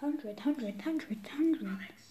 Hundred, hundred, hundred, hundred.